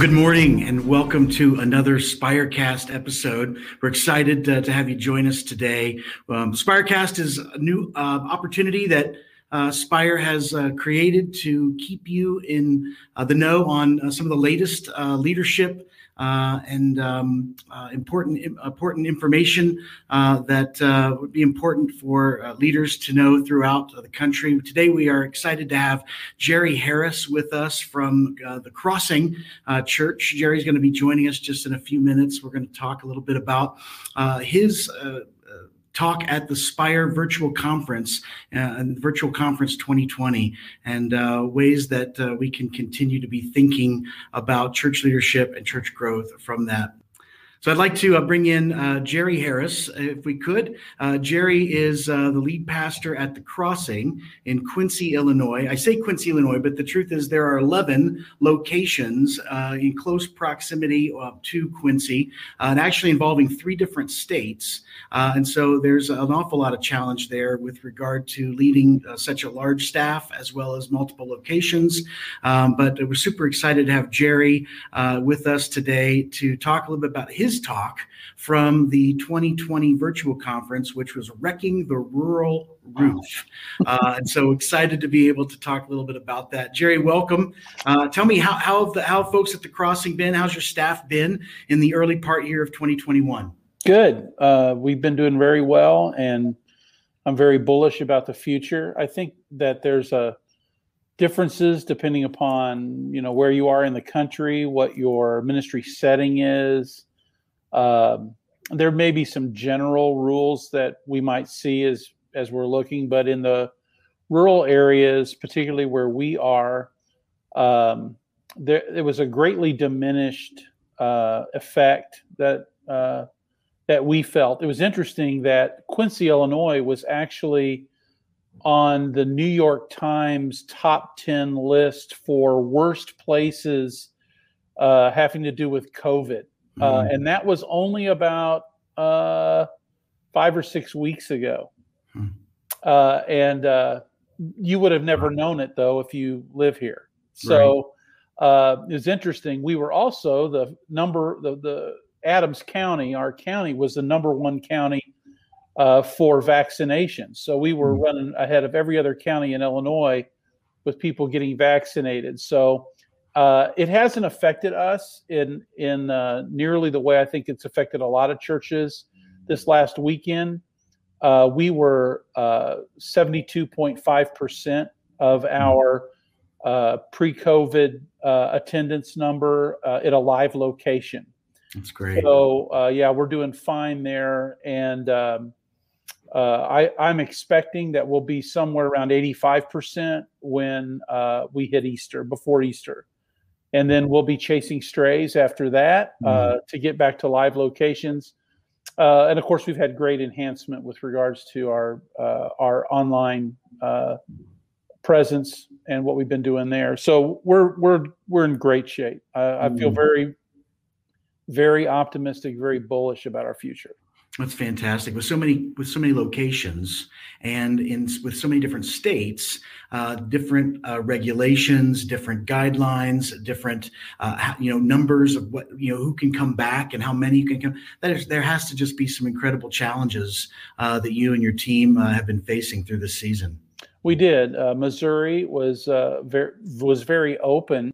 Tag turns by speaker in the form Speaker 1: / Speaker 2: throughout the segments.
Speaker 1: Good morning and welcome to another Spirecast episode. We're excited uh, to have you join us today. Um, Spirecast is a new uh, opportunity that uh, Spire has uh, created to keep you in uh, the know on uh, some of the latest leadership Uh, and um, uh, important important information uh, that uh, would be important for uh, leaders to know throughout the country. Today, we are excited to have Jerry Harris with us from the Crossing Church. Jerry's going to be joining us just in a few minutes. We're going to talk a little bit about his talk at the Spire Virtual Conference, uh, Virtual Conference 2020, and uh, ways that uh, we can continue to be thinking about church leadership and church growth from that so I'd like to uh, bring in uh, Jerry Harris, if we could. Uh, Jerry is uh, the lead pastor at the Crossing in Quincy, Illinois. I say Quincy, Illinois, but the truth is there are 11 locations uh, in close proximity uh, to Quincy, and actually involving three different states. and so there's an awful lot of challenge there with regard to leading such a large staff as well as multiple locations. Um, but we're super excited to have Jerry with us today to talk a little bit about his his talk from the 2020 virtual conference, which was Wrecking the Rural Roof. Uh, and so excited to be able to talk a little bit about that. Jerry, welcome. Uh, tell me how, how, the, how folks at the crossing been? How's your staff been in the early part year of 2021?
Speaker 2: Good. Uh, we've been doing very well, and I'm very bullish about the future. I think that there's a differences depending upon you know where you are in the country, what your ministry setting is, um, there may be some general rules that we might see as as we're looking, but in the rural areas, particularly where we are, um, there it was a greatly diminished uh, effect that uh, that we felt. It was interesting that Quincy, Illinois, was actually on the New York Times top ten list for worst places uh, having to do with COVID. Uh, mm-hmm. and that was only about uh, five or six weeks ago. Mm-hmm. Uh, and uh, you would have never known it though if you live here. So right. Uh, it interesting. We were also the number the the Adams County, our county was the number one county uh, for vaccinations. So we were mm-hmm. running ahead of every other county in Illinois with people getting vaccinated. So uh, it hasn't affected us in in uh, nearly the way I think it's affected a lot of churches. This last weekend, uh, we were uh, seventy two point five percent of our uh, pre COVID attendance number at a live location.
Speaker 1: That's great.
Speaker 2: So yeah, we're doing fine there, and um, I, I'm expecting that we'll be somewhere around eighty five percent when we hit Easter before Easter and then we'll be chasing strays after that uh, mm-hmm. to get back to live locations. Uh, and of course, we've had great enhancement with regards to our uh, our online uh, presence and what we've been doing there. So we're we're we're in great shape. I feel mm-hmm. very very optimistic, very bullish about our future.
Speaker 1: That's fantastic. With so many with so many locations and in with so many different states, uh, different uh, regulations, different guidelines, different uh, you know numbers of what you know who can come back and how many can come. That is, there has to just be some incredible challenges uh, that you and your team uh, have been facing through this season.
Speaker 2: We did. Uh, Missouri was very was very open.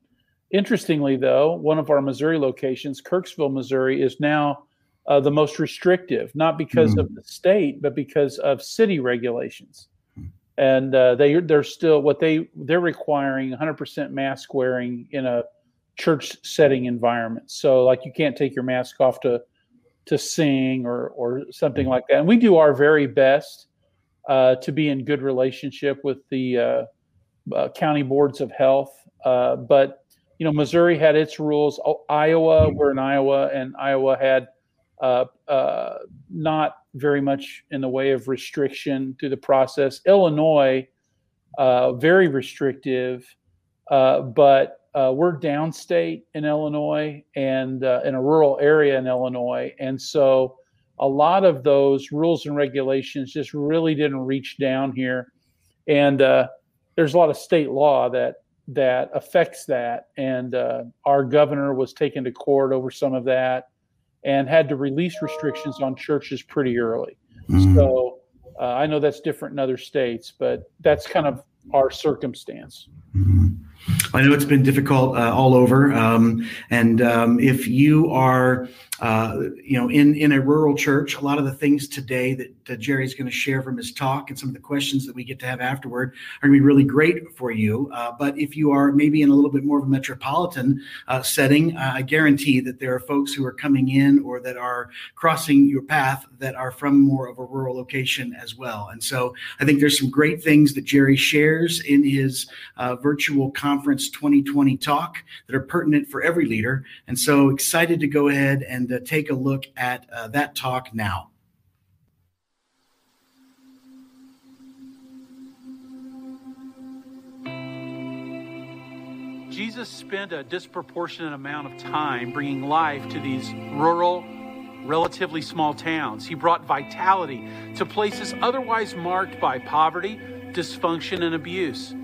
Speaker 2: Interestingly, though, one of our Missouri locations, Kirksville, Missouri, is now uh, the most restrictive, not because mm. of the state, but because of city regulations. Mm. And uh, they they're still what they they're requiring 100% mask wearing in a church setting environment. So like you can't take your mask off to to sing or or something like that. And we do our very best uh, to be in good relationship with the uh, uh, county boards of health, uh, but you know Missouri had its rules. Oh, Iowa, we're in Iowa, and Iowa had uh, uh, not very much in the way of restriction through the process. Illinois, uh, very restrictive, uh, but uh, we're downstate in Illinois and uh, in a rural area in Illinois. And so a lot of those rules and regulations just really didn't reach down here. And there's a lot of state law that
Speaker 3: that affects that. And our governor was taken to court over some of that and had to release restrictions on churches pretty early. Mm-hmm. So uh, I know that's different in other states, but that's kind of our circumstance.
Speaker 1: Mm-hmm. I know it's been difficult uh, all over, um, and um, if you are uh, you know, in in a rural church, a lot of the things today that, that Jerry's going to share from his talk and some of the questions that we get to have afterward are going to be really great for you. Uh, but if you are maybe in a little bit more of a metropolitan uh, setting, uh, I guarantee that there are folks who are coming in or that are crossing your path that are from more of a rural location as well. And so I think there's some great things that Jerry shares in his uh, virtual conference 2020 talk that are pertinent for every leader. And so excited to go ahead and uh, take a look at uh, that talk now.
Speaker 2: Jesus spent a disproportionate amount of time bringing life to these rural, relatively small towns. He brought vitality to places otherwise marked by poverty, dysfunction, and abuse.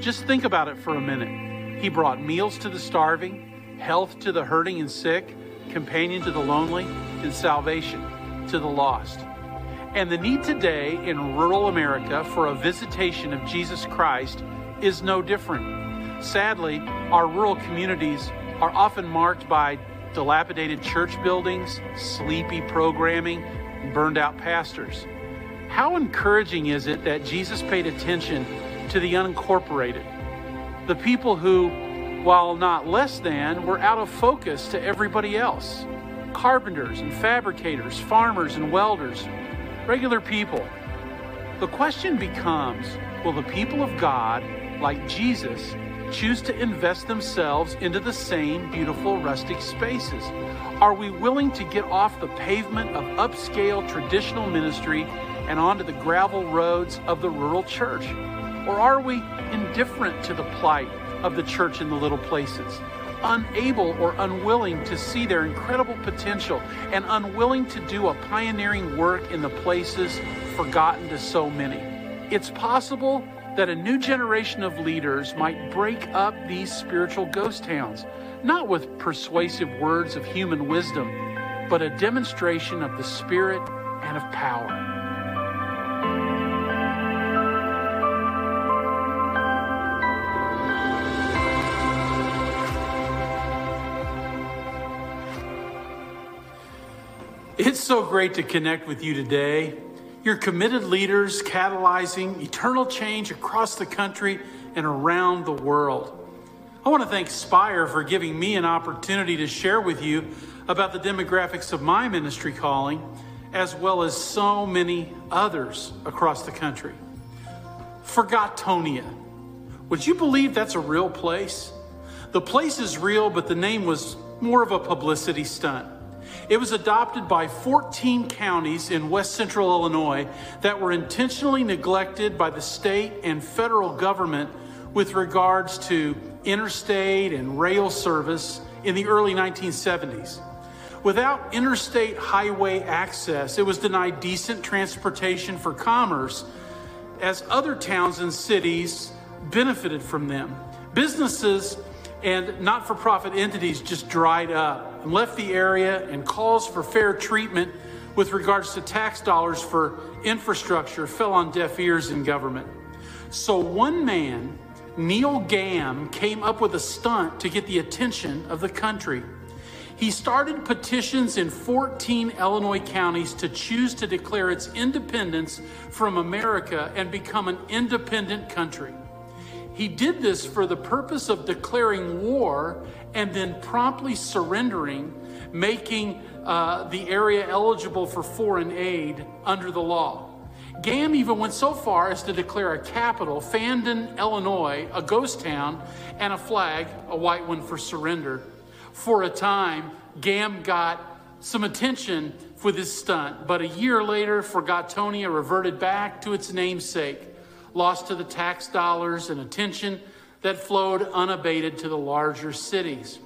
Speaker 2: Just think about it for a minute. He brought meals to the starving, health to the hurting and sick, companion to the lonely, and salvation to the lost. And the need today in rural America for a visitation of Jesus Christ is no different. Sadly, our rural communities are often marked by dilapidated church buildings, sleepy programming, and burned out pastors. How encouraging is it that Jesus paid attention to the unincorporated, the people who while not less than, were out of focus to everybody else. Carpenters and fabricators, farmers and welders, regular people. The question becomes will the people of God, like Jesus, choose to invest themselves into the same beautiful rustic spaces? Are we willing to get off the pavement of upscale traditional ministry and onto the gravel roads of the rural church? Or are we indifferent to the plight of the church in the little places, unable or unwilling to see their incredible potential, and unwilling to do a pioneering work in the places forgotten to so many. It's possible that a new generation of leaders might break up these spiritual ghost towns, not with persuasive words of human wisdom, but a demonstration of the Spirit and of power. It's so great to connect with you today. You're committed leaders catalyzing eternal change across the country and around the world. I want to thank Spire for giving me an opportunity to share with you about the demographics of my ministry calling, as well as so many others across the country. Forgottonia. Would you believe that's a real place? The place is real, but the name was more of a publicity stunt. It was adopted by 14 counties in west central Illinois that were intentionally neglected by the state and federal government with regards to interstate and rail service in the early 1970s. Without interstate highway access, it was denied decent transportation for commerce as other towns and cities benefited from them. Businesses and not for profit entities just dried up and left the area, and calls for fair treatment with regards to tax dollars for infrastructure fell on deaf ears in government. So one man, Neal Gamm, came up with a stunt to get the attention of the country. He started petitions in 14 Illinois counties to choose to declare its independence from America and become an independent country. He did this for the purpose of declaring war and then promptly surrendering, making uh, the area eligible for foreign aid under the law. Gamm even went so far as to declare a capital, Fandon, Illinois, a ghost town, and a flag, a white one for surrender. For a time, Gamm got some attention for this stunt, but a year later, Forgottonia reverted back to its namesake lost to the tax dollars and attention that flowed unabated to the larger cities.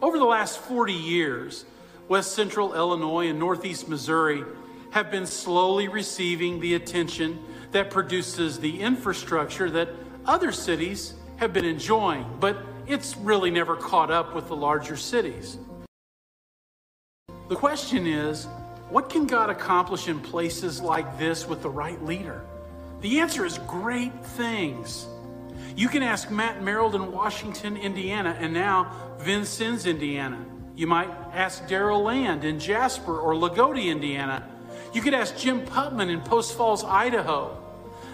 Speaker 2: Over the last 40 years, West Central Illinois and Northeast Missouri have been slowly receiving the attention that produces the infrastructure that other cities have been enjoying, but it's really never caught up with the larger cities. The question is what can God accomplish in places like this with the right leader? The answer is great things. You can ask Matt Merrill in Washington, Indiana, and now Vincennes, Indiana. You might ask Daryl Land in Jasper or Loogootee, Indiana. You could ask Jim Putman in Post Falls, Idaho.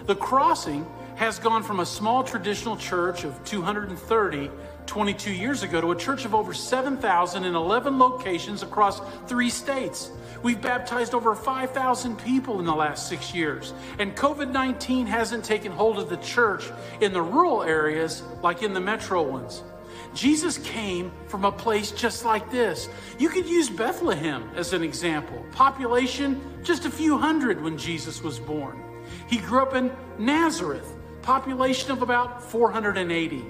Speaker 2: The crossing has gone from a small traditional church of 230 22 years ago to a church of over 7,000 in 11 locations across three states. We've baptized over 5,000 people in the last six years. And COVID 19 hasn't taken hold of the church in the rural areas like in the metro ones. Jesus came from a place just like this. You could use Bethlehem as an example. Population just a few hundred when Jesus was born. He grew up in Nazareth, population of about 480.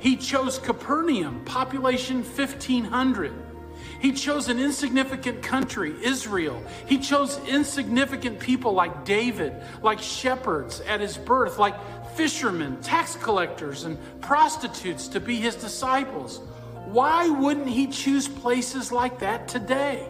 Speaker 2: He chose Capernaum, population 1500. He chose an insignificant country, Israel. He chose insignificant people like David, like shepherds at his birth, like fishermen, tax collectors, and prostitutes to be his disciples. Why wouldn't he choose places like that today?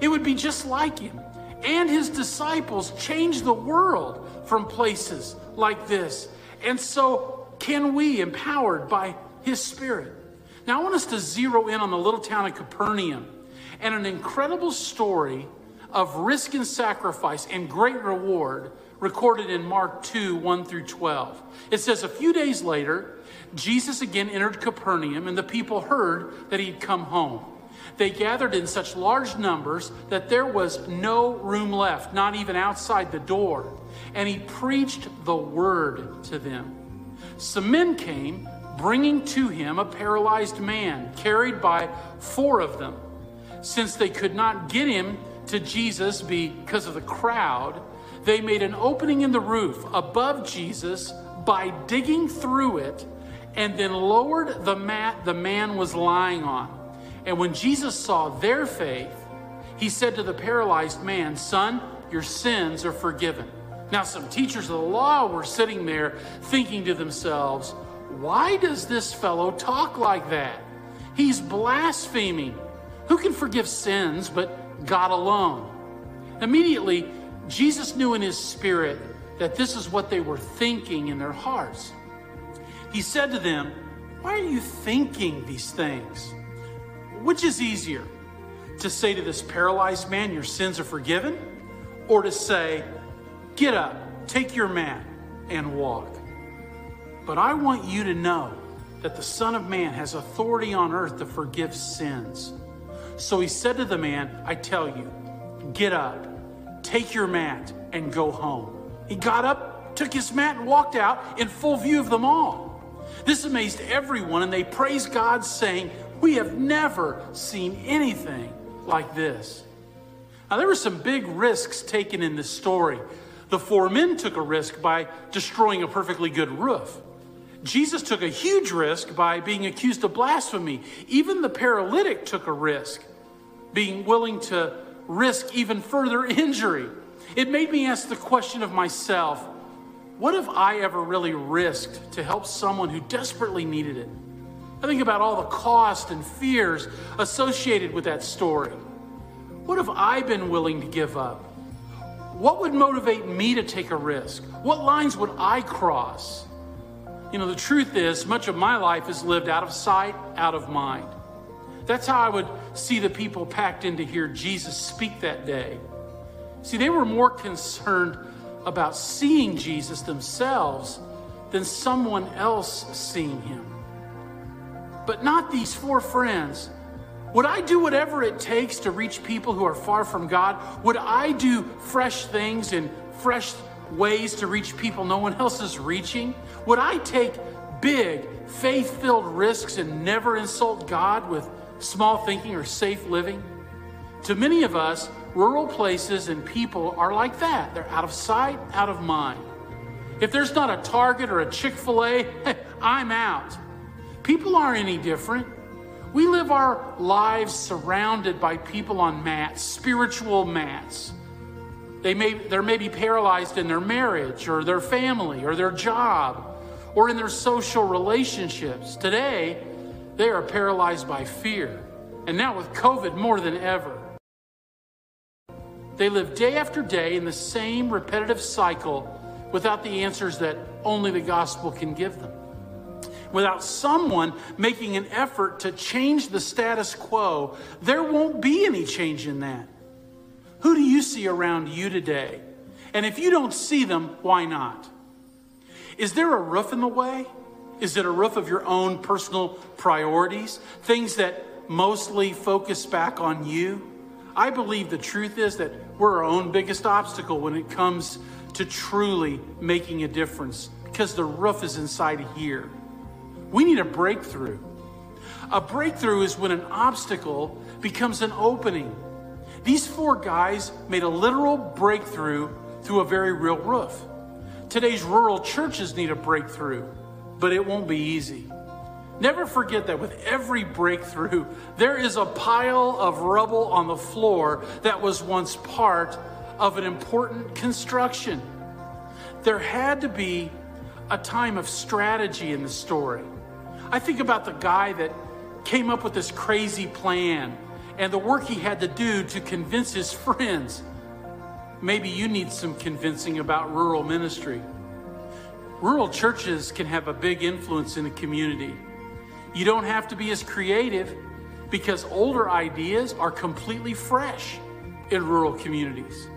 Speaker 2: It would be just like him. And his disciples changed the world from places like this. And so, can we, empowered by his Spirit? Now, I want us to zero in on the little town of Capernaum and an incredible story of risk and sacrifice and great reward recorded in Mark 2 1 through 12. It says, A few days later, Jesus again entered Capernaum, and the people heard that he'd come home. They gathered in such large numbers that there was no room left, not even outside the door. And he preached the word to them. Some men came, bringing to him a paralyzed man, carried by four of them. Since they could not get him to Jesus because of the crowd, they made an opening in the roof above Jesus by digging through it and then lowered the mat the man was lying on. And when Jesus saw their faith, he said to the paralyzed man, Son, your sins are forgiven. Now, some teachers of the law were sitting there thinking to themselves, Why does this fellow talk like that? He's blaspheming. Who can forgive sins but God alone? Immediately, Jesus knew in his spirit that this is what they were thinking in their hearts. He said to them, Why are you thinking these things? Which is easier, to say to this paralyzed man, Your sins are forgiven, or to say, Get up, take your mat, and walk? But I want you to know that the Son of Man has authority on earth to forgive sins. So he said to the man, I tell you, get up Take your mat and go home. He got up, took his mat, and walked out in full view of them all. This amazed everyone, and they praised God, saying, We have never seen anything like this. Now, there were some big risks taken in this story. The four men took a risk by destroying a perfectly good roof. Jesus took a huge risk by being accused of blasphemy. Even the paralytic took a risk, being willing to risk even further injury. It made me ask the question of myself what have I ever really risked to help someone who desperately needed it? I think about all the cost and fears associated with that story. What have I been willing to give up? What would motivate me to take a risk? What lines would I cross? You know, the truth is, much of my life is lived out of sight, out of mind. That's how I would see the people packed in to hear Jesus speak that day. See, they were more concerned about seeing Jesus themselves than someone else seeing him. But not these four friends. Would I do whatever it takes to reach people who are far from God? Would I do fresh things and fresh ways to reach people no one else is reaching? Would I take big, faith filled risks and never insult God with small thinking or safe living. To many of us, rural places and people are like that. They're out of sight, out of mind. If there's not a Target or a Chick fil A, I'm out. People aren't any different. We live our lives surrounded by people on mats, spiritual mats. They may, they may be paralyzed in their marriage or their family or their job or in their social relationships. Today, they are paralyzed by fear. And now, with COVID more than ever, they live day after day in the same repetitive cycle without the answers that only the gospel can give them. Without someone making an effort to change the status quo, there won't be any change in that. Who do you see around you today? And if you don't see them, why not? Is there a roof in the way? Is it a roof of your own personal priorities? Things that mostly focus back on you? I believe the truth is that we're our own biggest obstacle when it comes to truly making a difference because the roof is inside of here. We need a breakthrough. A breakthrough is when an obstacle becomes an opening. These four guys made a literal breakthrough through a very real roof. Today's rural churches need a breakthrough, but it won't be easy. Never forget that with every breakthrough, there is a pile of rubble on the floor that was once part of an important construction. There had to be a time of strategy in the story. I think about the guy that came up with this crazy plan and the work he had to do to convince his friends. Maybe you need some convincing about rural ministry. Rural churches can have a big influence in the community. You don't have to be as creative because older ideas are completely fresh in rural communities.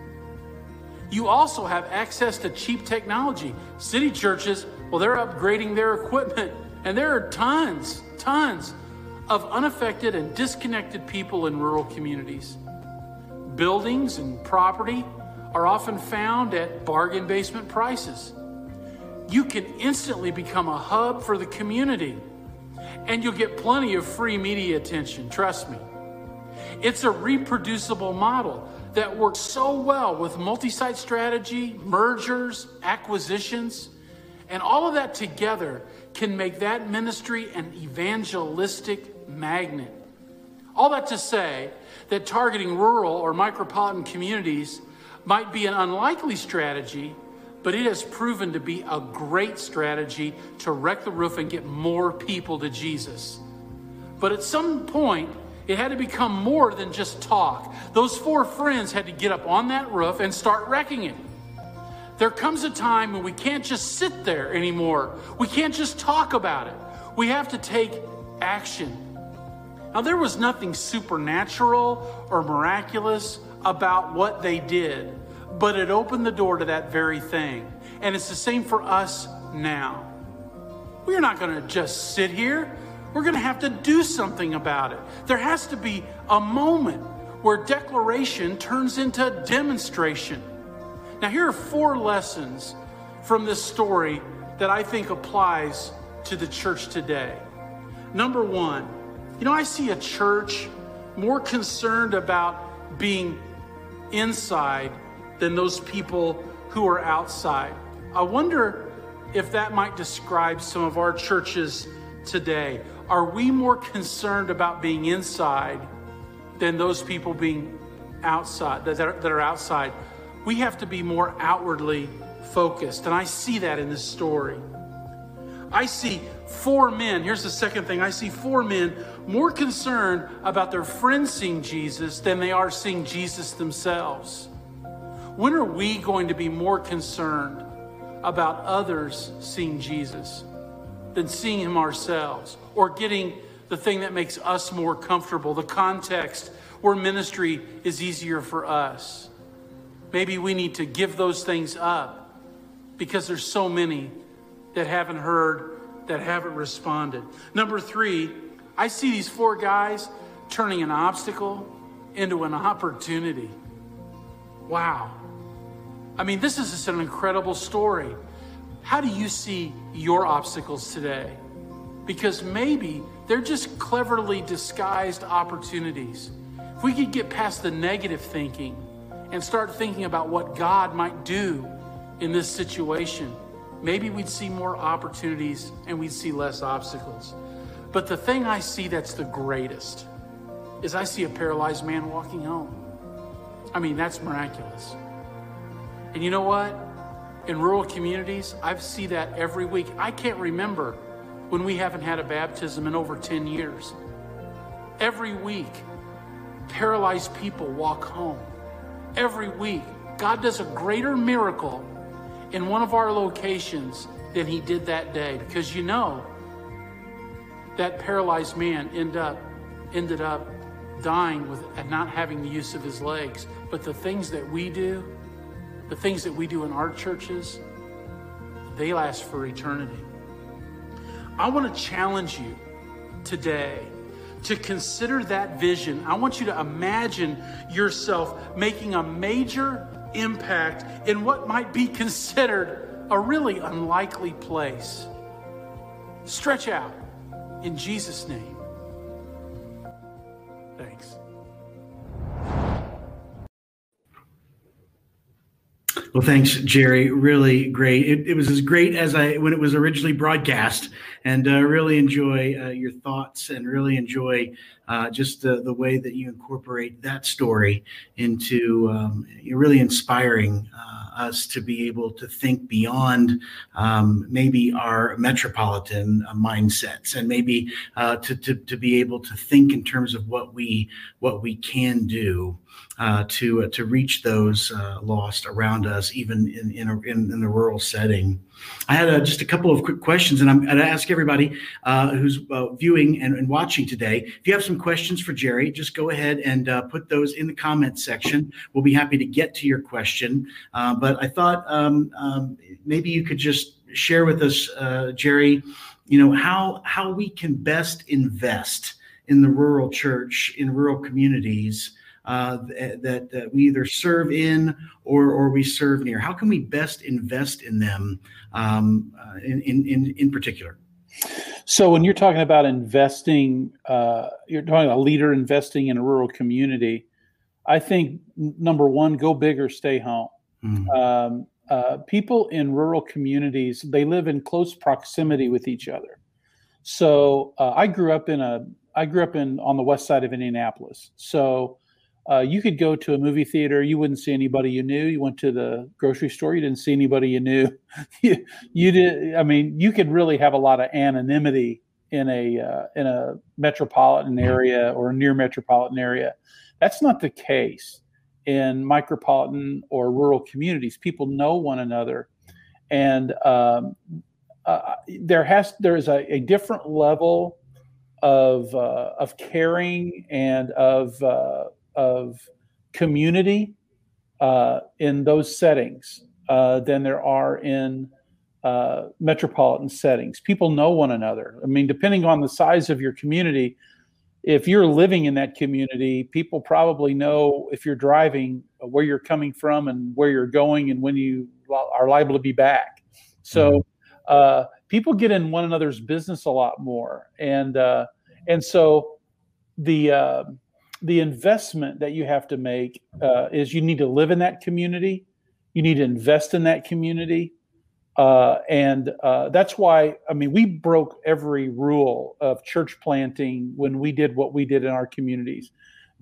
Speaker 2: You also have access to cheap technology. City churches, well, they're upgrading their equipment, and there are tons, tons of unaffected and disconnected people in rural communities. Buildings and property are often found at bargain basement prices. You can instantly become a hub for the community and you'll get plenty of free media attention, trust me. It's a reproducible model that works so well with multi site strategy, mergers, acquisitions, and all of that together can make that ministry an evangelistic magnet. All that to say that targeting rural or micropolitan communities might be an unlikely strategy but it has proven to be a great strategy to wreck the roof and get more people to Jesus. But at some point, it had to become more than just talk. Those four friends had to get up on that roof and start wrecking it. There comes a time when we can't just sit there anymore. We can't just talk about it. We have to take action. Now, there was nothing supernatural or miraculous about what they did but it opened the door to that very thing. And it's the same for us now. We're not going to just sit here. We're going to have to do something about it. There has to be a moment where declaration turns into demonstration. Now, here are four lessons from this story that I think applies to the church today. Number one, you know, I see a church more concerned about being inside than those people who are outside. I wonder if that might describe some of our churches today. Are we more concerned about being inside than those people being outside, that are, that are outside? We have to be more outwardly focused. And I see that in this story. I see four men. Here's the second thing I see four men more concerned about their friends seeing Jesus than they are seeing Jesus themselves. When are we going to be more concerned about others seeing Jesus than seeing him ourselves or getting the thing that makes us more comfortable, the context where ministry is easier for us? Maybe we need to give those things up because there's so many that haven't heard, that haven't responded. Number three, I see these four guys turning an obstacle into an opportunity. Wow. I mean, this is just an incredible story. How do you see your obstacles today? Because maybe they're just cleverly disguised opportunities. If we could get past the negative thinking and start thinking about what God might do in this situation, maybe we'd see more opportunities and we'd see less obstacles. But the thing I see that's the greatest is I see a paralyzed man walking home. I mean, that's miraculous. And you know what?
Speaker 4: in rural communities, I see that every week. I can't remember when we haven't had a baptism in over 10 years. Every week, paralyzed people walk home. Every week, God does a greater miracle in one of our locations than he did that day. Because you know that paralyzed man end up ended up dying with and not having the use of his legs. But the things that we do the things that we do in our churches they last for eternity. I want to challenge you today to consider that vision i want you to imagine yourself making a major impact in what might be considered a really unlikely place stretch out in Jesus' name. Thanks.
Speaker 1: Well, thanks, Jerry. Really great. It, it, was as great as I when it was originally broadcast, and uh, really enjoy uh, your thoughts and really enjoy uh, just the, the way that you incorporate that story into um, really inspiring uh, us to be able to think beyond um, maybe our metropolitan uh, mindsets and maybe uh, to, to, to be able to think in terms of what we what we can do to to reach those lost around us, even in in, a, in, in the rural setting. I had uh, just a couple of quick questions, and I'm going to ask everybody uh, who's uh, viewing and, and, watching today. If you have some questions for Jerry, just go ahead and put those in the comments section. We'll be happy to get to your question. but I thought um, um, maybe you could just share with us, Jerry, you know how how we can best invest in the rural church in rural communities uh, that, that we either serve in or, or we serve near? How can we best invest in them um, uh, in, in, in particular?
Speaker 2: So, when you're talking about investing, uh, you're talking about a leader investing in a rural community. I think number one, go big or stay home. Mm-hmm. Um, uh, people in rural communities they live in close proximity with each other. So uh, I grew up in a I grew up in on the west side of Indianapolis. So uh, you could go to a movie theater, you wouldn't see anybody you knew. You went to the grocery store, you didn't see anybody you knew. you, you did. I mean, you could really have a lot of anonymity in a uh, in a metropolitan area or near metropolitan area. That's not the case in micropolitan or rural communities. People know one another, and um, uh, there has there is a, a different level of uh, of caring and of uh, of community uh, in those settings uh, than there are in uh, metropolitan settings. People know one another. I mean, depending on the size of your community, if you're living in that community, people probably know if you're driving where you're coming from and where you're going and when you are liable to be back. So mm-hmm. uh, people get in one another's business a lot more, and uh, and so the uh, the investment that you have to make uh, is you need to live in that community, you need to invest in that community, uh, and uh, that's why I mean we broke every rule of church planting when we did what we did in our communities,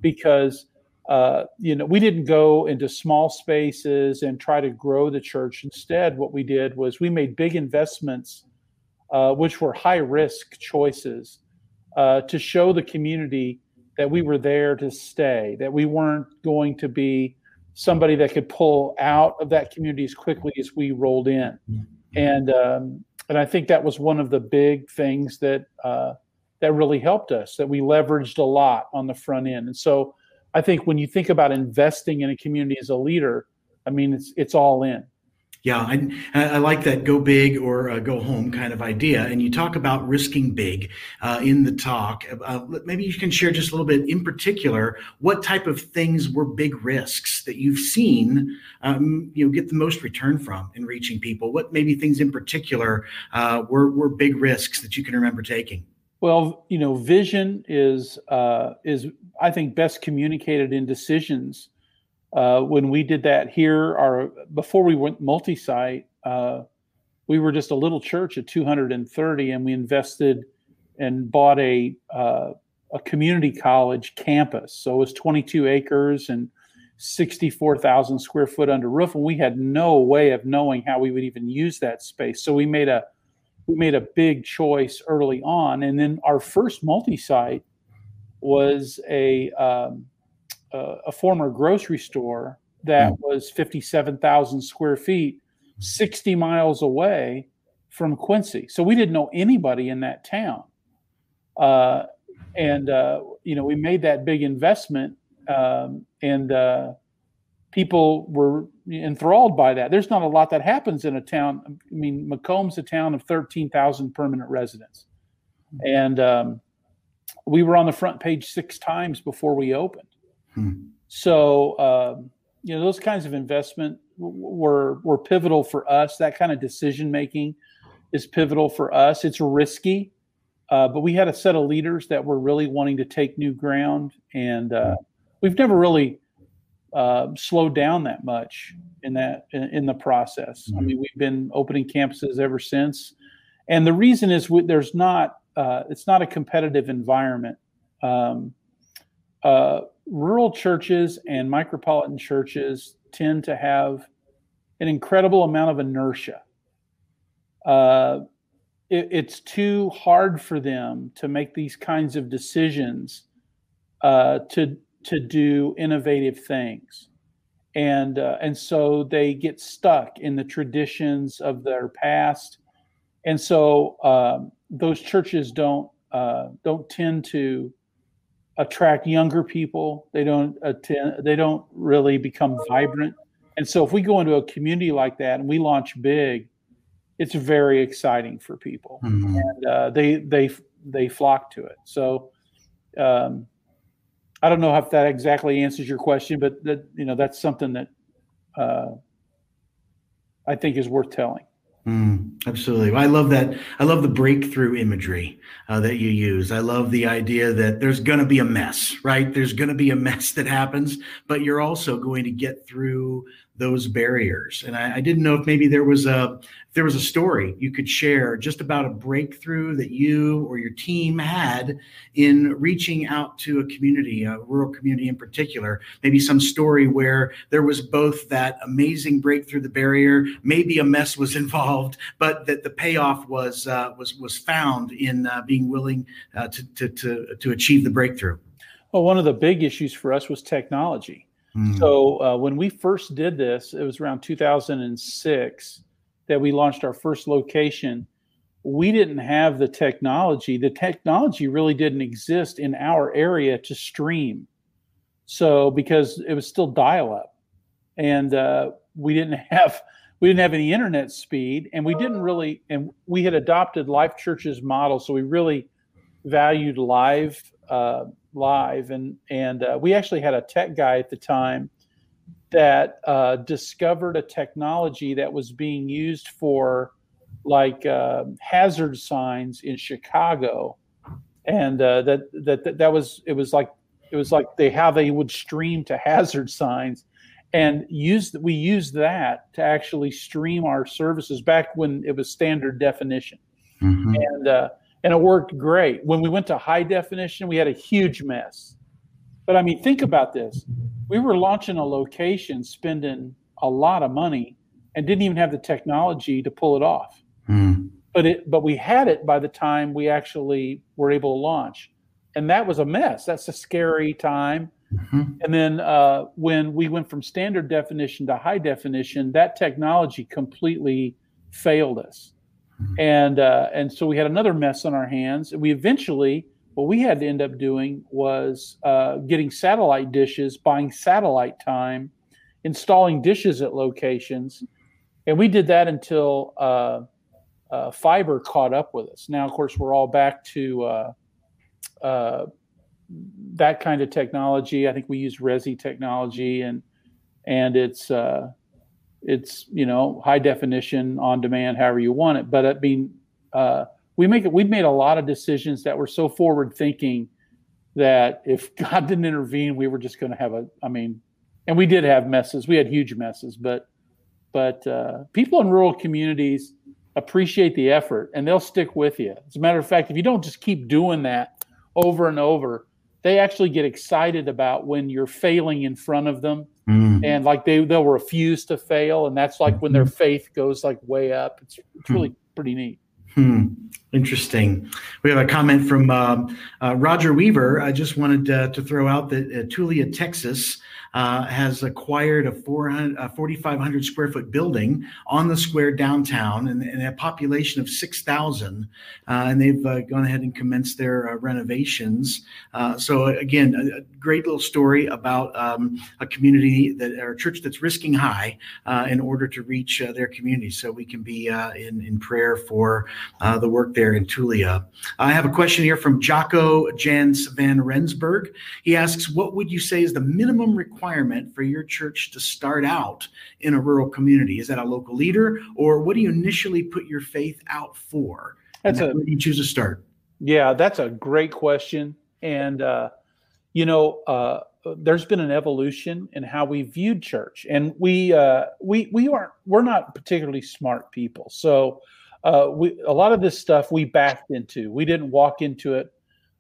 Speaker 2: because uh, you know we didn't go into small spaces and try to grow the church. Instead, what we did was we made big investments, uh, which were high risk choices, uh, to show the community that we were there to stay, that we weren't going to be somebody that could pull out of that community as quickly as we rolled in. And um, and I think that was one of the big things that uh, that really helped us. That we leveraged a lot on the front end. And so I think when you think about investing in a community as a leader, I mean it's it's all in.
Speaker 1: Yeah, I, I like that go big or uh, go home kind of idea. And you talk about risking big uh, in the talk. Uh, maybe you can share just a little bit in particular what type of things were big risks that you've seen um, you know get the most return from in reaching people. What maybe things in particular uh, were were big risks that you can remember taking.
Speaker 2: Well, you know, vision is uh, is I think best communicated in decisions uh, when we did that here, our before we went multi-site, uh, we were just a little church at 230, and we invested and bought a uh, a community college campus. So it was 22 acres and 64,000 square foot under roof, and we had no way of knowing how we would even use that space. So we made a we made a big choice early on, and then our first multi-site was a um, a former grocery store that hmm. was 57,000 square feet, 60 miles away from Quincy. So we didn't know anybody in that town. Uh, and, uh, you know, we made that big investment um, and uh, people were enthralled by that. There's not a lot that happens in a town. I mean, Macomb's a town of 13,000 permanent residents. And um, we were on the front page six times before we opened. Hmm. So, um, you know, those kinds of investment were were pivotal for us. That kind of decision making is pivotal for us. It's risky, uh, but we had a set of leaders that were really wanting to take new ground, and uh, we've never really uh, slowed down that much in that in, in the process. Mm-hmm. I mean, we've been opening campuses ever since, and the reason is we, there's not uh, it's not a competitive environment. Um, uh, rural churches and micropolitan churches tend to have an incredible amount of inertia. Uh, it, it's too hard for them to make these kinds of decisions uh, to to do innovative things, and uh, and so they get stuck in the traditions of their past, and so um, those churches don't uh, don't tend to attract younger people. They don't attend. They don't really become vibrant. And so, if we go into a community like that and we launch big, it's very exciting for people, mm-hmm. and uh, they they they flock to it. So, um, I don't know if that exactly answers your question, but that you know that's something that uh, I think is worth telling.
Speaker 1: Mm, absolutely. I love that. I love the breakthrough imagery uh, that you use. I love the idea that there's going to be a mess, right? There's going to be a mess that happens, but you're also going to get through those barriers. And I, I, didn't know if maybe there was a there was a story you could share just about a breakthrough that you or your team had in reaching out to a community, a rural community in particular. Maybe some story where there was both that amazing breakthrough the barrier, maybe a mess was involved, but that the payoff was uh, was was found in uh, being willing uh, to, to to to achieve the breakthrough.
Speaker 2: Well, one of the big issues for us was technology Mm. So uh, when we first did this, it was around 2006 that we launched our first location. We didn't have the technology. The technology really didn't exist in our area to stream. So because it was still dial up, and uh, we didn't have we didn't have any internet speed, and we didn't really and we had adopted Life Church's model, so we really valued live uh, live, and and uh, we actually had a tech guy at the time that uh, discovered a technology that was being used for like uh, hazard signs in Chicago, and uh, that, that that that was it was like it was like they how they would stream to hazard signs. And use we used that to actually stream our services back when it was standard definition. Mm-hmm. and uh, and it worked great. When we went to high definition, we had a huge mess. But I mean, think about this. We were launching a location, spending a lot of money, and didn't even have the technology to pull it off. Mm. But it, but we had it by the time we actually were able to launch, and that was a mess. That's a scary time. Mm-hmm. And then uh, when we went from standard definition to high definition, that technology completely failed us and uh, and so we had another mess on our hands. And we eventually, what we had to end up doing was uh, getting satellite dishes, buying satellite time, installing dishes at locations, and we did that until uh, uh fiber caught up with us. Now, of course, we're all back to uh, uh, that kind of technology. I think we use Resi technology, and and it's it's you know high definition on demand however you want it. But i mean uh, we make it we've made a lot of decisions that were so forward thinking that if god didn't intervene we were just going to have a i mean and we did have messes. We had huge messes but but uh, people in rural communities appreciate the effort and they'll stick with you. As a matter of fact if you don't just keep doing that over and over they actually get excited about when you're failing in front of them. Mm. And like they they'll refuse to fail and that's like when their mm-hmm. faith goes like way up it's, it's really mm. pretty neat
Speaker 1: Hmm. Interesting. We have a comment from um, uh, Roger Weaver. I just wanted uh, to throw out that uh, Tulia, Texas, uh, has acquired a, 4,500 square foot building on the square downtown and, and a population of 6,000. Uh, and they've uh, gone ahead and commenced their uh, renovations. So, again, a, a, great little story about um, a community that, or a church that's risking high in order to reach their community. So, we can be in, in prayer for the work there in Tulia. I have a question here from Jocko Jans van Rensburg. He asks, What would you say is the minimum requirement? Requirement for your church to start out in a rural community? Is that a local leader, or what do you initially put your faith out for? That's a you choose to start.
Speaker 2: Yeah, that's a great question, and uh, you know, uh, there's been an evolution in how we viewed church, and we uh, we we aren't we're not particularly smart people, so. Uh, we a lot of this stuff we backed into. We didn't walk into it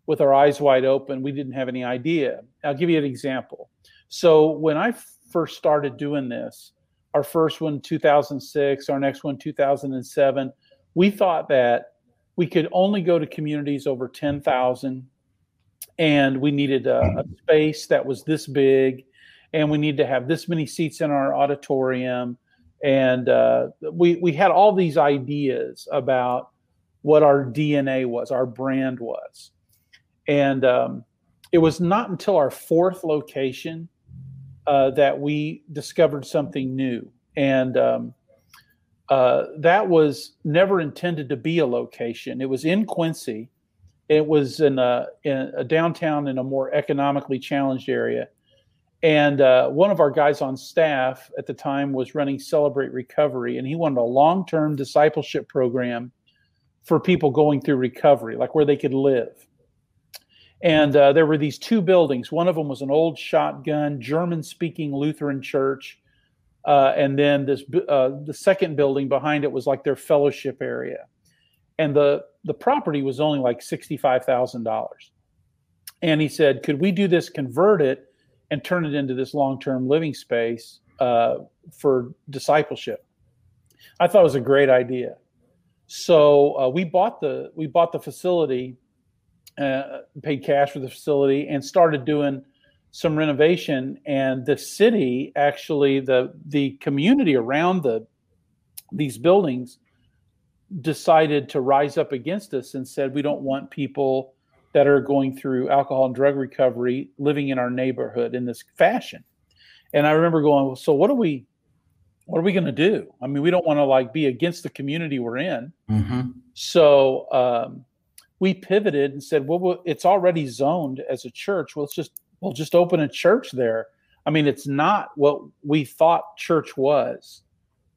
Speaker 2: with our eyes wide open. We didn't have any idea. I'll give you an example. So when I first started doing this, our first one 2006, our next one 2007, we thought that we could only go to communities over 10,000 and we needed a, a, space that was this big and we need to have this many seats in our auditorium. And uh, we we had all these ideas about what our DNA was, our brand was, and um, it was not until our fourth location uh, that we discovered something new. And um, uh, that was never intended to be a location. It was in Quincy. It was in a, in a downtown in a more economically challenged area. And uh, one of our guys on staff at the time was running Celebrate Recovery, and he wanted a long term discipleship program for people going through recovery, like where they could live. And uh, there were these two buildings. One of them was an old shotgun German speaking Lutheran church. Uh, and then this uh, the second building behind it was like their fellowship area. And the, the property was only like $65,000. And he said, Could we do this, convert it, and turn it into this long term living space uh, for discipleship? I thought it was a great idea. So uh, we bought the we bought the facility uh, paid cash for the facility and started doing some renovation. And the city actually the the community around the these buildings decided to rise up against us and said we don't want people that are going through alcohol and drug recovery living in our neighborhood in this fashion. And i remember going so what are we what are we going to do? I mean we don't want to like be against the community we're in. Mm-hmm. so um, we pivoted and said, well, it's already zoned as a church. Well, let's just we'll just open a church there. I mean, it's not what we thought church was.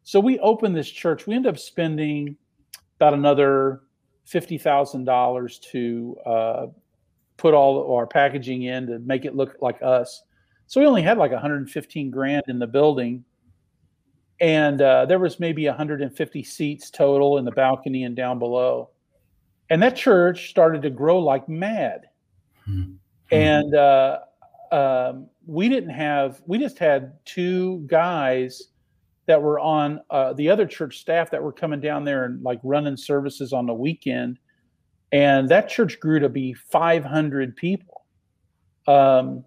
Speaker 2: So we opened this church. We ended up spending about another fifty thousand dollars to uh, put all our packaging in to make it look like us. So we only had like 115 grand in the building, and uh, there was maybe 150 seats total in the balcony and down below and that church started to grow like mad. Mm-hmm. And uh, um, we didn't have, we just had two guys that were on uh, the other church staff that were coming down there and like running services on the weekend. And that church grew to be 500 people. Um,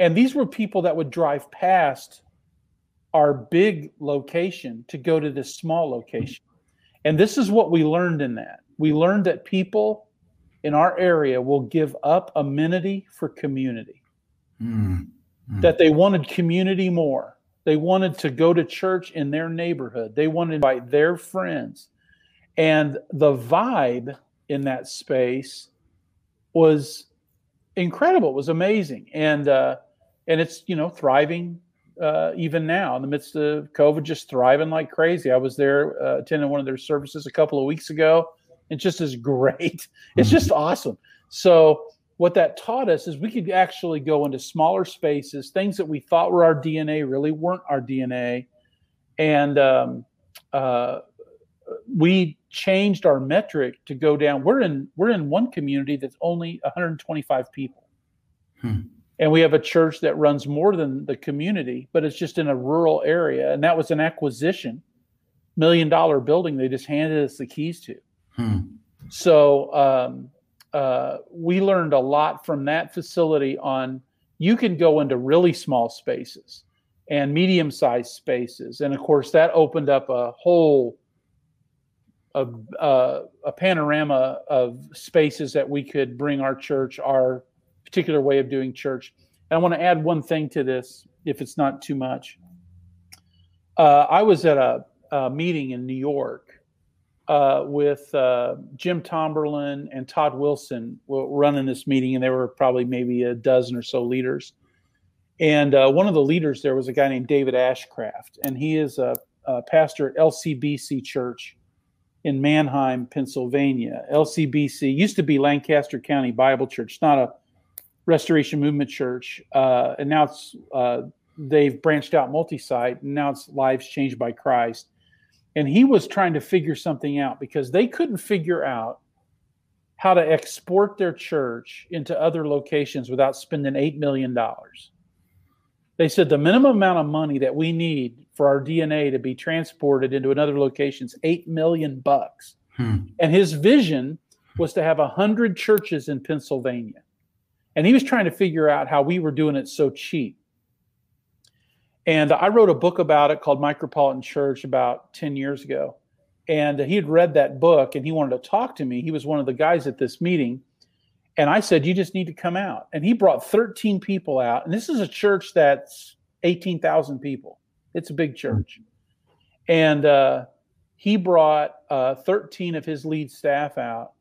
Speaker 2: and these were people that would drive past our big location to go to this small location. And this is what we learned in that we learned that people in our area will give up amenity for community. Mm. Mm. That they wanted community more. They wanted to go to church in their neighborhood. They wanted to invite their friends. And the vibe in that space was incredible. It was amazing. And uh, and it's, you know, thriving uh, even now in the midst of COVID, just thriving like crazy. I was there uh, attending one of their services a couple of weeks ago. It just is great. It's just awesome. So what that taught us is we could actually go into smaller spaces, things that we thought were our DNA really weren't our DNA, and um, uh, we changed our metric to go down. We're in we're in one community that's only 125 people, Hmm. And we have a church that runs more than the community, but it's just in a rural area. And that was an acquisition, million dollar building they just handed us the keys to. Hmm. So um, uh, we learned a lot from that facility on you can go into really small spaces and medium sized spaces. And of course, that opened up a whole a, uh, a panorama of spaces that we could bring our church, our particular way of doing church. And I want to add one thing to this, if it's not too much. Uh, I was at a, a, meeting in New York uh, with uh, Jim Tomberlin and Todd Wilson running this meeting, and there were probably maybe a dozen or so leaders. And uh, one of the leaders there was a guy named David Ashcraft, and he is a, a pastor at LCBC Church in Manheim, Pennsylvania. LCBC used to be Lancaster County Bible Church, not a Restoration Movement Church, uh, and now it's uh, they've branched out multi-site, and now it's Lives Changed by Christ. And he was trying to figure something out because they couldn't figure out how to export their church into other locations without spending eight million dollars. They said the minimum amount of money that we need for our DNA to be transported into another location is eight million bucks. Hmm. And his vision was to have a hundred churches in Pennsylvania. And he was trying to figure out how we were doing it so cheap. And I wrote a book about it called Micropolitan Church about 10 years ago. And he had read that book and he wanted to talk to me. He was one of the guys at this meeting. And I said, You just need to come out. And he brought 13 people out. And this is a church that's 18,000 people, it's a big church. And uh, he brought uh, 13 of his lead staff out.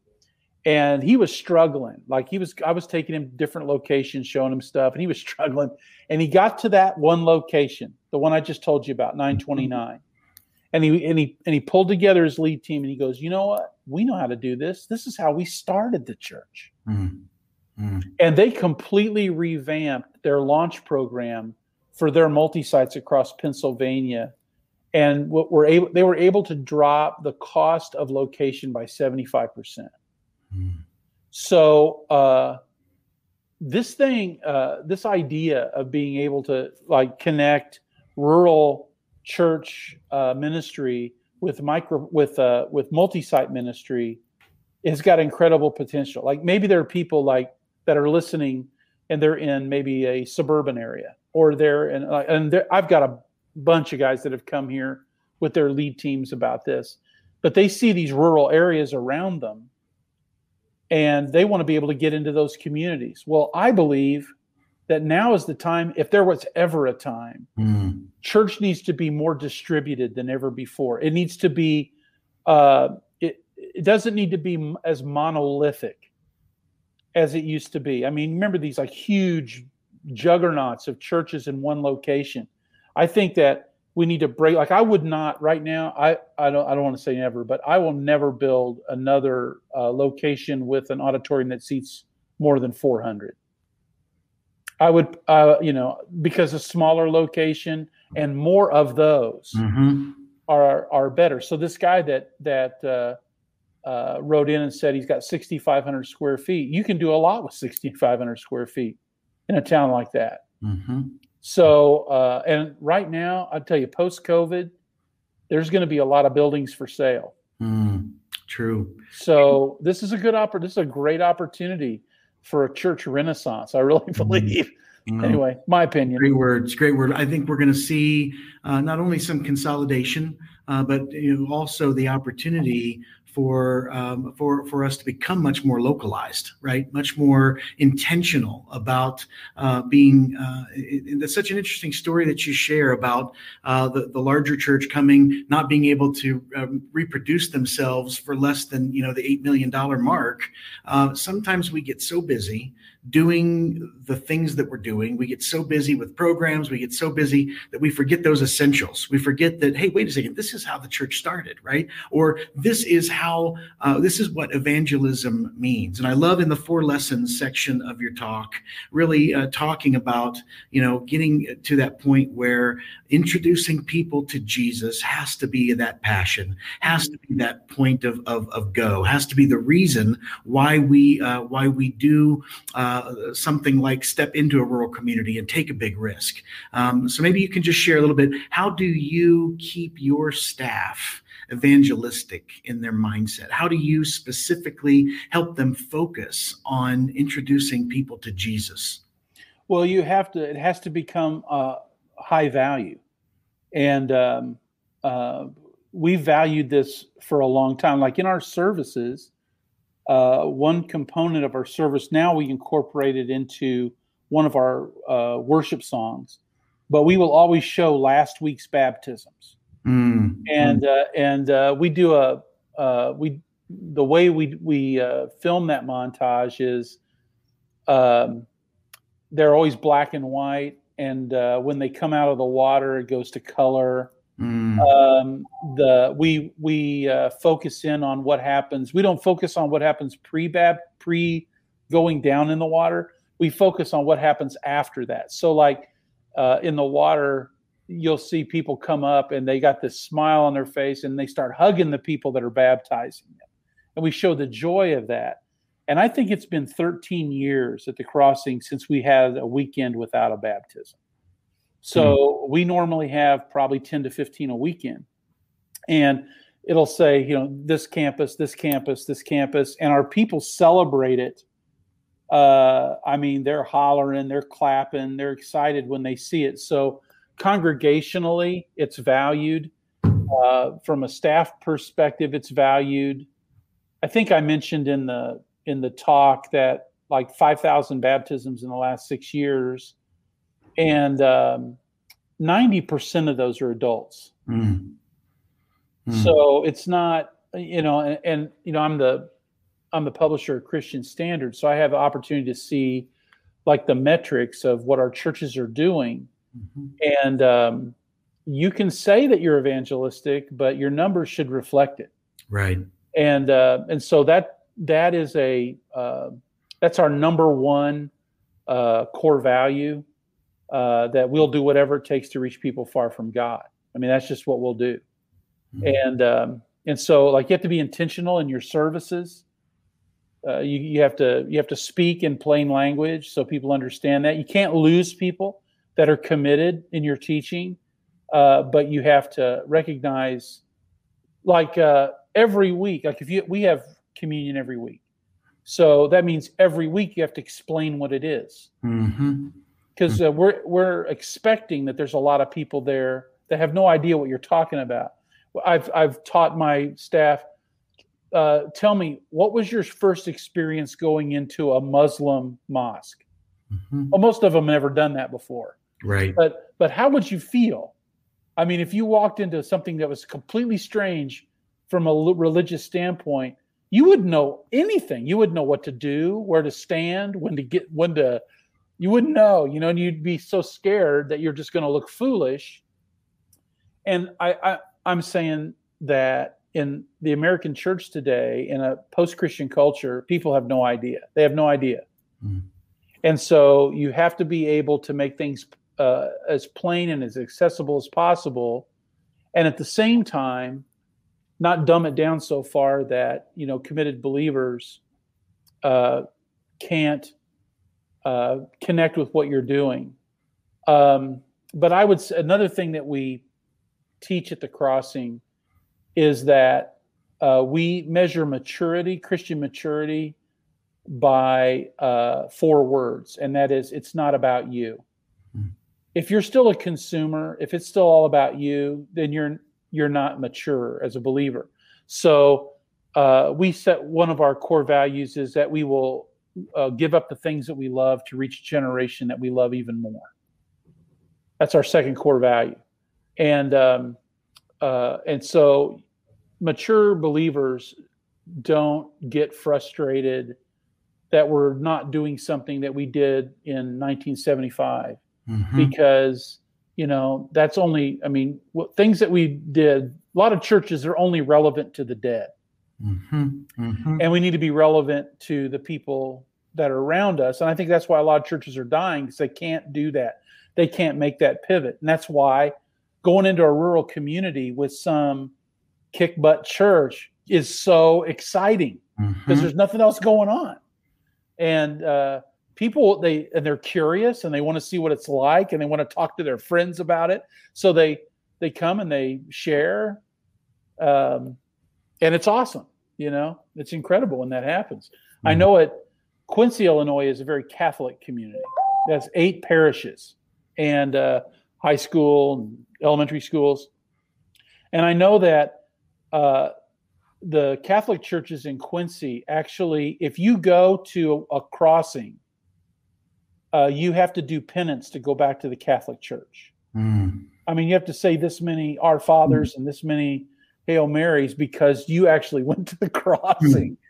Speaker 2: And he was struggling. Like he was, I was taking him different locations, showing him stuff, and he was struggling. And he got to that one location, the one I just told you about, 929 and he and he and he pulled together his lead team and he goes you know what we know how to do this this is how we started the church mm. Mm. and they completely revamped their launch program for their multi-sites across pennsylvania and what were able they were able to drop the cost of location by 75% so uh, this thing uh, this idea of being able to like connect rural church uh, ministry with micro with uh, with multi-site ministry has got incredible potential. Like maybe there are people like that are listening and they're in maybe a suburban area or they're in and I've got a bunch of guys that have come here with their lead teams about this, but they see these rural areas around them and they want to be able to get into those communities. Well, I believe that now is the time, if there was ever a time, mm. church needs to be more distributed than ever before. It needs to be, uh, it, it doesn't need to be as monolithic as it used to be. I mean, remember these like huge juggernauts of churches in one location. I think that we need to break like I would not right now I I don't I don't want to say never but I will never build another uh, location with an auditorium that seats more than 400 I would, uh, you know, because a smaller location and more of those mm-hmm. are are better. So this guy that that uh, uh, wrote in and said he's got 6,500 square feet. You can do a lot with 6,500 square feet in a town like that. Mm-hmm. So, uh, and right now, I tell you, post COVID, there's going to be a lot of buildings for sale.
Speaker 1: Mm, true.
Speaker 2: So this is a good opportunity. This is a great opportunity for a church renaissance. I really mm-hmm. believe. Mm-hmm. Anyway, my opinion.
Speaker 1: Great words, great word. I think we're going to see uh, not only some consolidation, uh, but you know, also the opportunity for um, for for us to become much more localized, right? Much more intentional about uh, being. Uh, it, that's such an interesting story that you share about uh, the the larger church coming, not being able to um, reproduce themselves for less than you know the eight million dollar mark. Uh, sometimes we get so busy doing the things that we're doing. We get so busy with programs, we get so busy that we forget those essentials. We forget that, hey, wait a second, this is how the church started, right? Or this is how, uh, this is what evangelism means. And I love in the four lessons section of your talk, really uh, talking about, you know, getting to that point where introducing people to Jesus has to be that passion, has to be that point of, of, of go, has to be the reason why we, uh, why we do, uh, uh, something like step into a rural community and take a big risk. Um, so maybe you can just share a little bit. How do you keep your staff evangelistic in their mindset? How do you specifically help them focus on introducing people to Jesus?
Speaker 2: Well, you have to. It has to become uh, high value, and um, uh, we valued this for a long time. Like in our services, uh, one component of our service. Now we incorporate it into one of our uh, worship songs, but we will always show last week's baptisms, mm. and uh, and uh, we do a uh, we the way we we uh, film that montage is um, they're always black and white, and when they come out of the water, it goes to color Mm. Um, the we we uh, focus in on what happens. We don't focus on what happens pre bab pre going down in the water. We focus on what happens after that. So like uh, in the water, you'll see people come up and they got this smile on their face and they start hugging the people that are baptizing them, and we show the joy of that. And I think it's been 13 years at the crossing since we had a weekend without a baptism. So mm-hmm. we normally have probably 10 to 15 a weekend. And it'll say, you know, this campus, this campus, this campus, and our people celebrate it. Uh, I mean, they're hollering, they're clapping, they're excited when they see it. So congregationally, it's valued. Uh, from a staff perspective, it's valued. I think I mentioned in the in the talk that like 5,000 baptisms in the last six years and um, 90% of those are adults. Mm. Mm. So it's not, you know, and, and, you know, I'm the I'm the publisher of Christian Standard, so I have the opportunity to see like the metrics of what our churches are doing, mm-hmm. and um, you can say that you're evangelistic, but your numbers should reflect it.
Speaker 1: Right.
Speaker 2: And uh, and so that that is a uh, that's our number one uh, core value uh, that we'll do whatever it takes to reach people far from God. I mean, that's just what we'll do. Mm-hmm. And um, and so, like, you have to be intentional in your services. Uh, you, you have to you have to speak in plain language so people understand that. You can't lose people that are committed in your teaching, uh, but you have to recognize, like uh, every week, like if you we have communion every week, so that means every week you have to explain what it is. Mm-hmm because uh, we're we're expecting that there's a lot of people there that have no idea what you're talking about. I've I've taught my staff. Uh, tell me, what was your first experience going into a Muslim mosque? Mm-hmm. Well, most of them never done that before.
Speaker 1: Right.
Speaker 2: But but how would you feel? I mean, if you walked into something that was completely strange from a religious standpoint, you wouldn't know anything. You wouldn't know what to do, where to stand, when to get when to you wouldn't know, you know, and you'd be so scared that you're just going to look foolish. And I, I I'm saying that in the American church today, in a post-Christian culture, people have no idea. They have no idea. Mm. And so you have to be able to make things uh, as plain and as accessible as possible, and at the same time, not dumb it down so far that you know committed believers uh, can't uh, connect with what you're doing. Um, but I would another thing that we teach at the crossing is that uh, we measure maturity, Christian maturity, by uh, four words, and that is, it's not about you. Mm. If you're still a consumer, if it's still all about you, then you're you're not mature as a believer. So uh, we set one of our core values is that we will uh, give up the things that we love to reach a generation that we love even more. That's our second core value, and um, uh, and so mature believers don't get frustrated that we're not doing something that we did in 1975 mm-hmm. because you know that's only i mean things that we did a lot of churches are only relevant to the dead Mm-hmm, mm-hmm. And we need to be relevant to the people that are around us. And I think that's why a lot of churches are dying because they can't do that. They can't make that pivot. And that's why going into a rural community with some kick butt church is so exciting because mm-hmm. there's nothing else going on. And uh, people they and they're curious and they want to see what it's like and they want to talk to their friends about it. So they they come and they share, um, and it's awesome. You know, it's incredible when that happens. Mm-hmm. I know it. Quincy, Illinois, is a very Catholic community. That's eight parishes and uh, high school, and elementary schools, and I know that uh, the Catholic churches in Quincy actually, if you go to a crossing, uh, you have to do penance to go back to the Catholic Church. Mm. I mean, you have to say this many Our Fathers mm. and this many Hail Marys because you actually went to the crossing.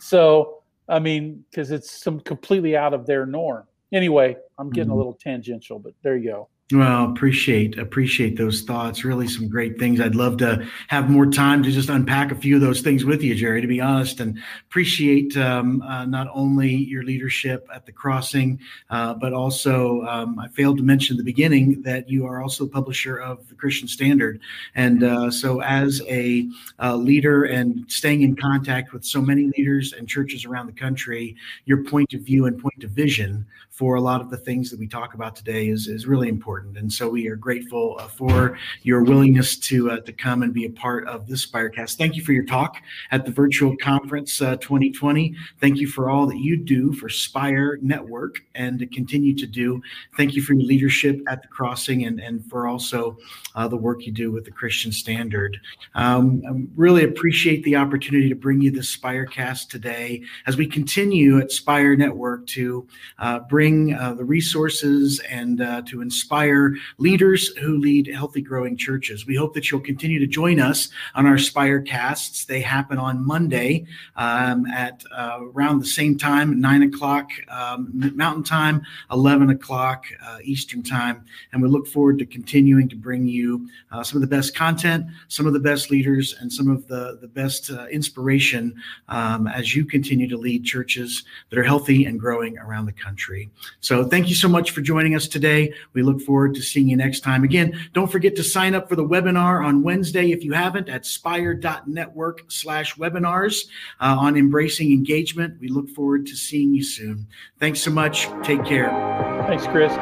Speaker 2: So, I mean, because it's some completely out of their norm. Anyway, I'm getting a mm-hmm. little tangential, but there you go.
Speaker 1: Well, appreciate appreciate those thoughts. Really, some great things. I'd love to have more time to just unpack a few of those things with you, Jerry. To be honest, and appreciate um, uh, not only your leadership at the crossing, uh, but also um, I failed to mention at the beginning that you are also publisher of the Christian Standard, and uh, so as a uh, leader and staying in contact with so many leaders and churches around the country, your point of view and point of vision for a lot of the things that we talk about today is is really important. And so we are grateful uh, for your willingness to uh, to come and be a part of this Spirecast. Thank you for your talk at the virtual conference uh, 2020. Thank you for all that you do for Spire Network and to continue to do. Thank you for your leadership at the Crossing and and for also uh, the work you do with the Christian Standard. Um, I really appreciate the opportunity to bring you this Spirecast today as we continue at Spire Network to uh, uh, the resources and to inspire inspire leaders who lead healthy growing churches. We hope that you'll continue to join us on our Spire casts. They happen on Monday um, at uh, around the same time, 9 o'clock um, Mountain Time, 11 o'clock uh, Eastern Time. And we look forward to continuing to bring you uh, some of the best content, some of the best leaders, and some of the, the best uh, inspiration um, as you continue to lead churches that are healthy and growing around the country. So thank you so much for joining us today. We look forward to seeing you next time. Again, don't forget to sign up for the webinar on Wednesday if you haven't at spire.network slash webinars uh, on embracing engagement. We look forward to seeing you soon. Thanks so much. Take care.
Speaker 2: Thanks, Chris.